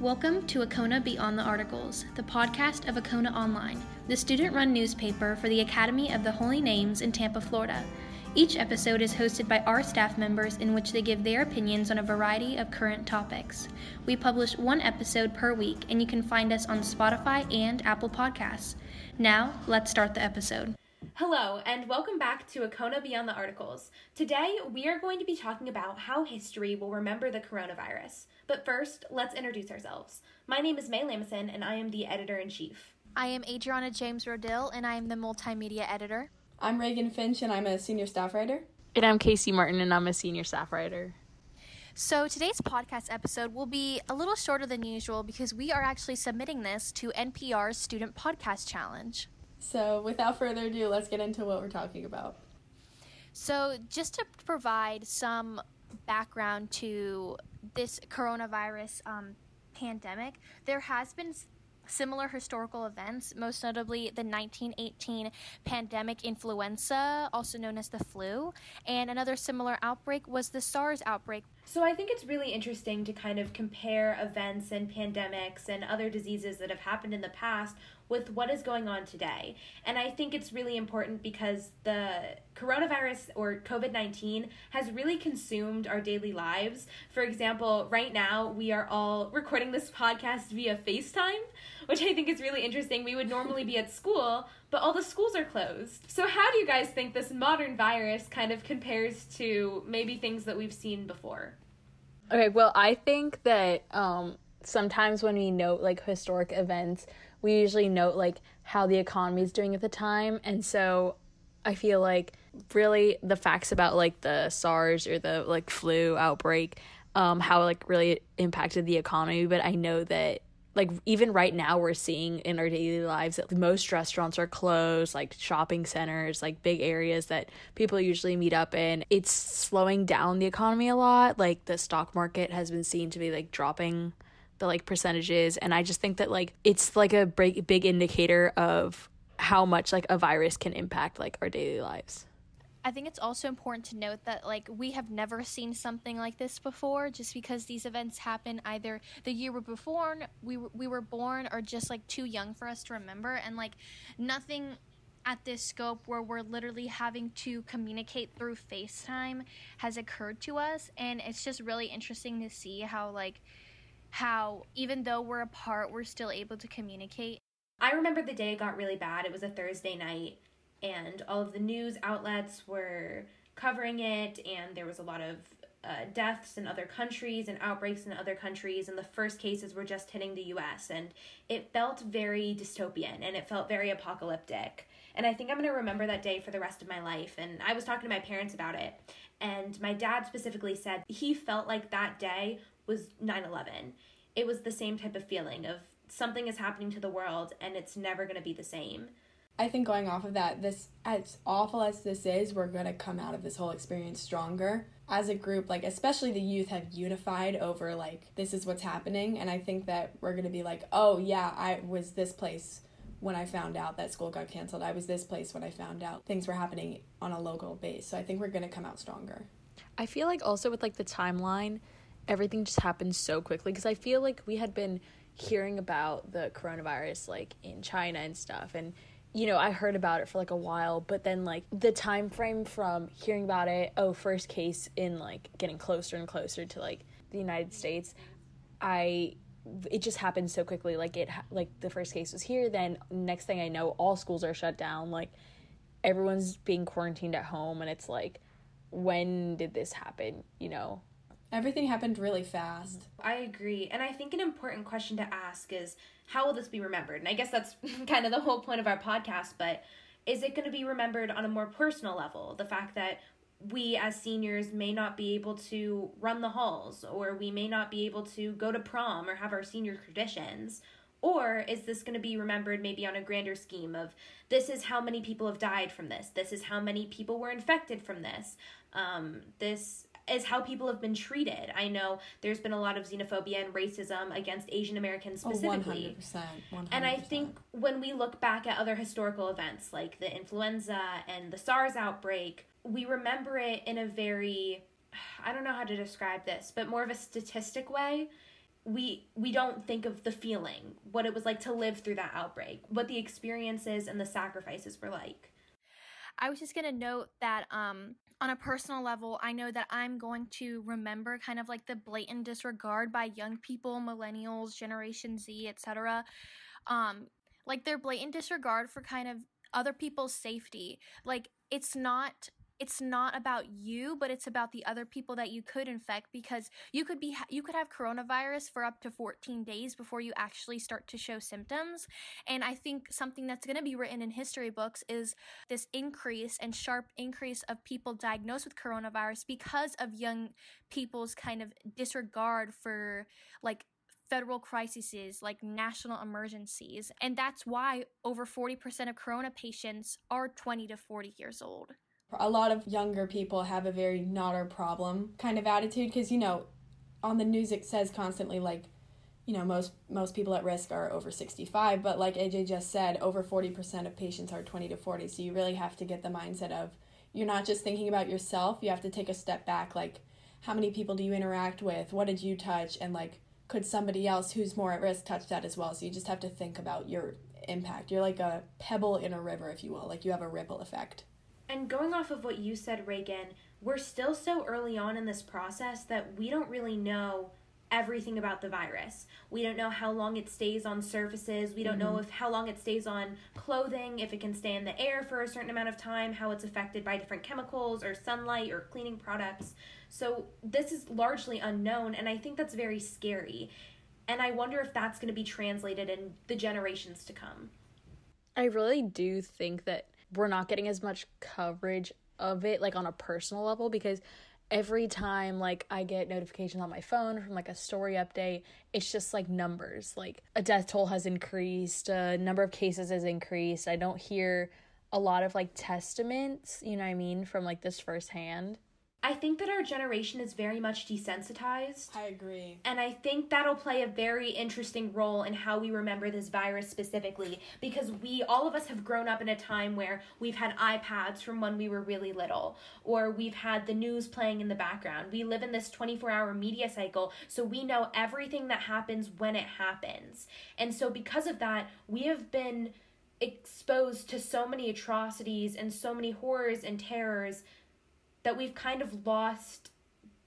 Welcome to Acona Beyond the Articles, the podcast of Acona Online, the student run newspaper for the Academy of the Holy Names in Tampa, Florida. Each episode is hosted by our staff members in which they give their opinions on a variety of current topics. We publish one episode per week, and you can find us on Spotify and Apple Podcasts. Now, let's start the episode. Hello, and welcome back to Acona Beyond the Articles. Today, we are going to be talking about how history will remember the coronavirus. But first, let's introduce ourselves. My name is May Lamison, and I am the editor in chief. I am Adriana James Rodill, and I am the multimedia editor. I'm Reagan Finch, and I'm a senior staff writer. And I'm Casey Martin, and I'm a senior staff writer. So, today's podcast episode will be a little shorter than usual because we are actually submitting this to NPR's Student Podcast Challenge. So, without further ado, let's get into what we're talking about. So, just to provide some background to this coronavirus um, pandemic, there has been similar historical events, most notably the 1918 pandemic influenza, also known as the flu, and another similar outbreak was the SARS outbreak. So I think it's really interesting to kind of compare events and pandemics and other diseases that have happened in the past with what is going on today. And I think it's really important because the coronavirus or COVID 19 has really consumed our daily lives. For example, right now we are all recording this podcast via FaceTime, which I think is really interesting. We would normally be at school, but all the schools are closed. So, how do you guys think this modern virus kind of compares to maybe things that we've seen before? Okay, well, I think that um, sometimes when we note like historic events, we usually note like how the economy is doing at the time. And so I feel like really the facts about like the SARS or the like flu outbreak, um, how like really impacted the economy. But I know that like even right now we're seeing in our daily lives that most restaurants are closed like shopping centers like big areas that people usually meet up in it's slowing down the economy a lot like the stock market has been seen to be like dropping the like percentages and i just think that like it's like a big big indicator of how much like a virus can impact like our daily lives. I think it's also important to note that like we have never seen something like this before just because these events happen either the year we were born we we were born or just like too young for us to remember and like nothing at this scope where we're literally having to communicate through FaceTime has occurred to us and it's just really interesting to see how like how even though we're apart, we're still able to communicate. I remember the day it got really bad. It was a Thursday night, and all of the news outlets were covering it, and there was a lot of uh, deaths in other countries and outbreaks in other countries, and the first cases were just hitting the US, and it felt very dystopian and it felt very apocalyptic. And I think I'm gonna remember that day for the rest of my life. And I was talking to my parents about it, and my dad specifically said he felt like that day was 9-11 it was the same type of feeling of something is happening to the world and it's never going to be the same. I think going off of that this as awful as this is we're going to come out of this whole experience stronger. As a group like especially the youth have unified over like this is what's happening and i think that we're going to be like oh yeah i was this place when i found out that school got canceled. I was this place when i found out things were happening on a local base. So i think we're going to come out stronger. I feel like also with like the timeline everything just happened so quickly because I feel like we had been hearing about the coronavirus like in China and stuff and you know I heard about it for like a while but then like the time frame from hearing about it oh first case in like getting closer and closer to like the United States I it just happened so quickly like it like the first case was here then next thing I know all schools are shut down like everyone's being quarantined at home and it's like when did this happen you know Everything happened really fast. I agree. And I think an important question to ask is how will this be remembered? And I guess that's kind of the whole point of our podcast, but is it going to be remembered on a more personal level? The fact that we as seniors may not be able to run the halls, or we may not be able to go to prom or have our senior traditions. Or is this going to be remembered maybe on a grander scheme of this is how many people have died from this, this is how many people were infected from this, um, this is how people have been treated. I know there's been a lot of xenophobia and racism against Asian Americans oh, specifically. Oh, 100%, 100%. And I think when we look back at other historical events like the influenza and the SARS outbreak, we remember it in a very I don't know how to describe this, but more of a statistic way. we we don't think of the feeling, what it was like to live through that outbreak, what the experiences and the sacrifices were like. I was just going to note that um, on a personal level, I know that I'm going to remember kind of like the blatant disregard by young people, millennials, Generation Z, etc. Um, like their blatant disregard for kind of other people's safety. Like it's not it's not about you but it's about the other people that you could infect because you could be you could have coronavirus for up to 14 days before you actually start to show symptoms. And i think something that's going to be written in history books is this increase and sharp increase of people diagnosed with coronavirus because of young people's kind of disregard for like federal crises like national emergencies. And that's why over 40% of corona patients are 20 to 40 years old a lot of younger people have a very not our problem kind of attitude because you know on the news it says constantly like you know most most people at risk are over 65 but like aj just said over 40% of patients are 20 to 40 so you really have to get the mindset of you're not just thinking about yourself you have to take a step back like how many people do you interact with? What did you touch? And like could somebody else who's more at risk touch that as well? So you just have to think about your impact. You're like a pebble in a river if you will like you have a ripple effect and going off of what you said, Reagan, we're still so early on in this process that we don't really know everything about the virus. We don't know how long it stays on surfaces. We don't mm-hmm. know if how long it stays on clothing, if it can stay in the air for a certain amount of time, how it's affected by different chemicals or sunlight or cleaning products. So this is largely unknown and I think that's very scary. And I wonder if that's going to be translated in the generations to come. I really do think that we're not getting as much coverage of it like on a personal level because every time like I get notifications on my phone from like a story update, it's just like numbers. Like a death toll has increased, a number of cases has increased. I don't hear a lot of like testaments, you know what I mean, from like this firsthand. I think that our generation is very much desensitized. I agree. And I think that'll play a very interesting role in how we remember this virus specifically because we, all of us, have grown up in a time where we've had iPads from when we were really little, or we've had the news playing in the background. We live in this 24 hour media cycle, so we know everything that happens when it happens. And so, because of that, we have been exposed to so many atrocities and so many horrors and terrors that we've kind of lost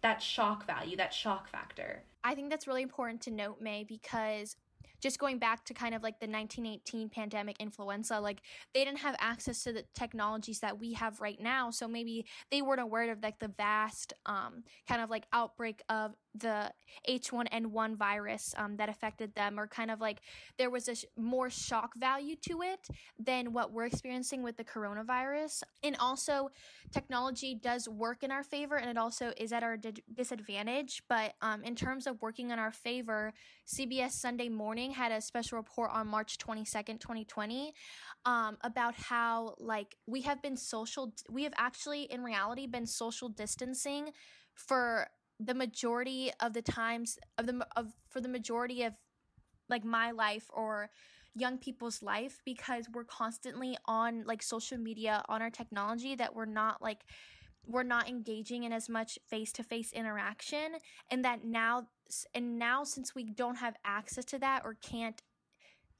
that shock value, that shock factor. I think that's really important to note, May, because just going back to kind of like the 1918 pandemic influenza, like they didn't have access to the technologies that we have right now. So maybe they weren't aware of like the vast um, kind of like outbreak of the H1N1 virus um, that affected them, or kind of like there was a sh- more shock value to it than what we're experiencing with the coronavirus. And also, technology does work in our favor and it also is at our di- disadvantage. But um, in terms of working in our favor, CBS Sunday Morning had a special report on March 22nd, 2020, um, about how like we have been social, we have actually in reality been social distancing for the majority of the times of the of for the majority of like my life or young people's life because we're constantly on like social media on our technology that we're not like we're not engaging in as much face-to-face interaction. And that now and now since we don't have access to that or can't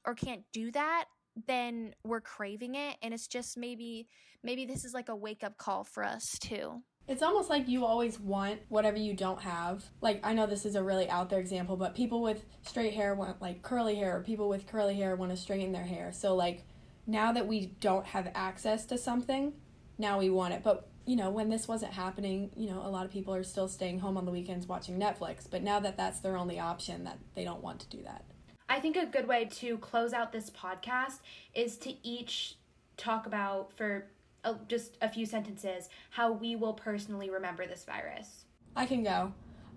or can't do that then we're craving it. And it's just maybe maybe this is like a wake up call for us too it's almost like you always want whatever you don't have. Like, I know this is a really out there example, but people with straight hair want like curly hair, or people with curly hair want to straighten their hair. So, like, now that we don't have access to something, now we want it. But, you know, when this wasn't happening, you know, a lot of people are still staying home on the weekends watching Netflix. But now that that's their only option, that they don't want to do that. I think a good way to close out this podcast is to each talk about for uh, just a few sentences how we will personally remember this virus. I can go.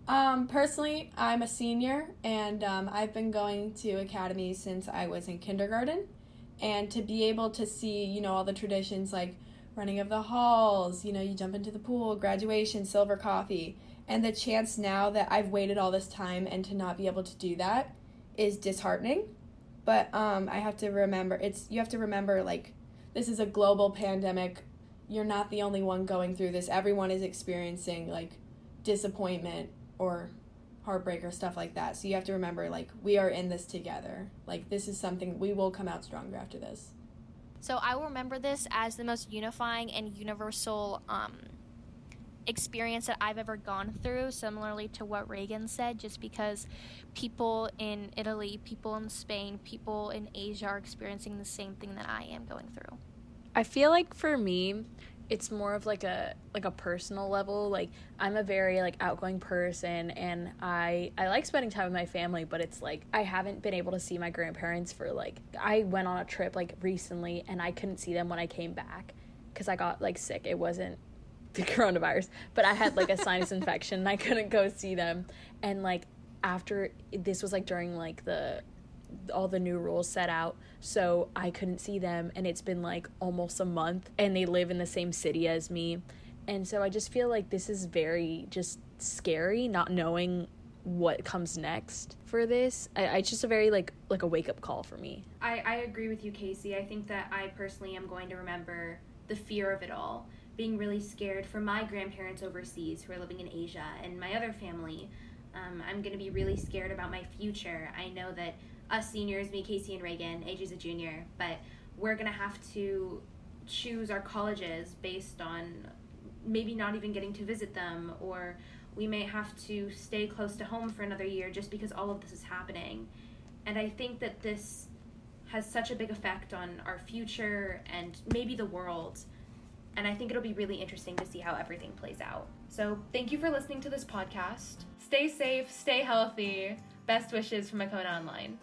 Um, personally, I'm a senior and um, I've been going to Academy since I was in kindergarten. And to be able to see, you know, all the traditions like running of the halls, you know, you jump into the pool, graduation, silver coffee, and the chance now that I've waited all this time and to not be able to do that is disheartening. But um, I have to remember, it's, you have to remember, like, this is a global pandemic. You're not the only one going through this. Everyone is experiencing like disappointment or heartbreak or stuff like that. So you have to remember, like, we are in this together. Like, this is something we will come out stronger after this. So I will remember this as the most unifying and universal um, experience that I've ever gone through, similarly to what Reagan said, just because people in Italy, people in Spain, people in Asia are experiencing the same thing that I am going through. I feel like for me, it's more of like a like a personal level like i'm a very like outgoing person and i i like spending time with my family but it's like i haven't been able to see my grandparents for like i went on a trip like recently and i couldn't see them when i came back because i got like sick it wasn't the coronavirus but i had like a sinus infection and i couldn't go see them. And like after this was like during like the all the new rules set out so i couldn't see them and it's been like almost a month and they live in the same city as me. And so i just feel like this is very just scary not knowing what comes next for this. I, it's just a very like like a wake up call for me. I, I agree with you casey. I think that i personally am going to remember the fear of it all being really scared for my grandparents overseas who are living in asia and my other family um, i'm going to be really scared about my future i know that us seniors, me, Casey, and Reagan, AJ's a junior, but we're gonna have to choose our colleges based on maybe not even getting to visit them, or we may have to stay close to home for another year just because all of this is happening. And I think that this has such a big effect on our future and maybe the world. And I think it'll be really interesting to see how everything plays out. So, thank you for listening to this podcast. Stay safe, stay healthy. Best wishes from Acona Online.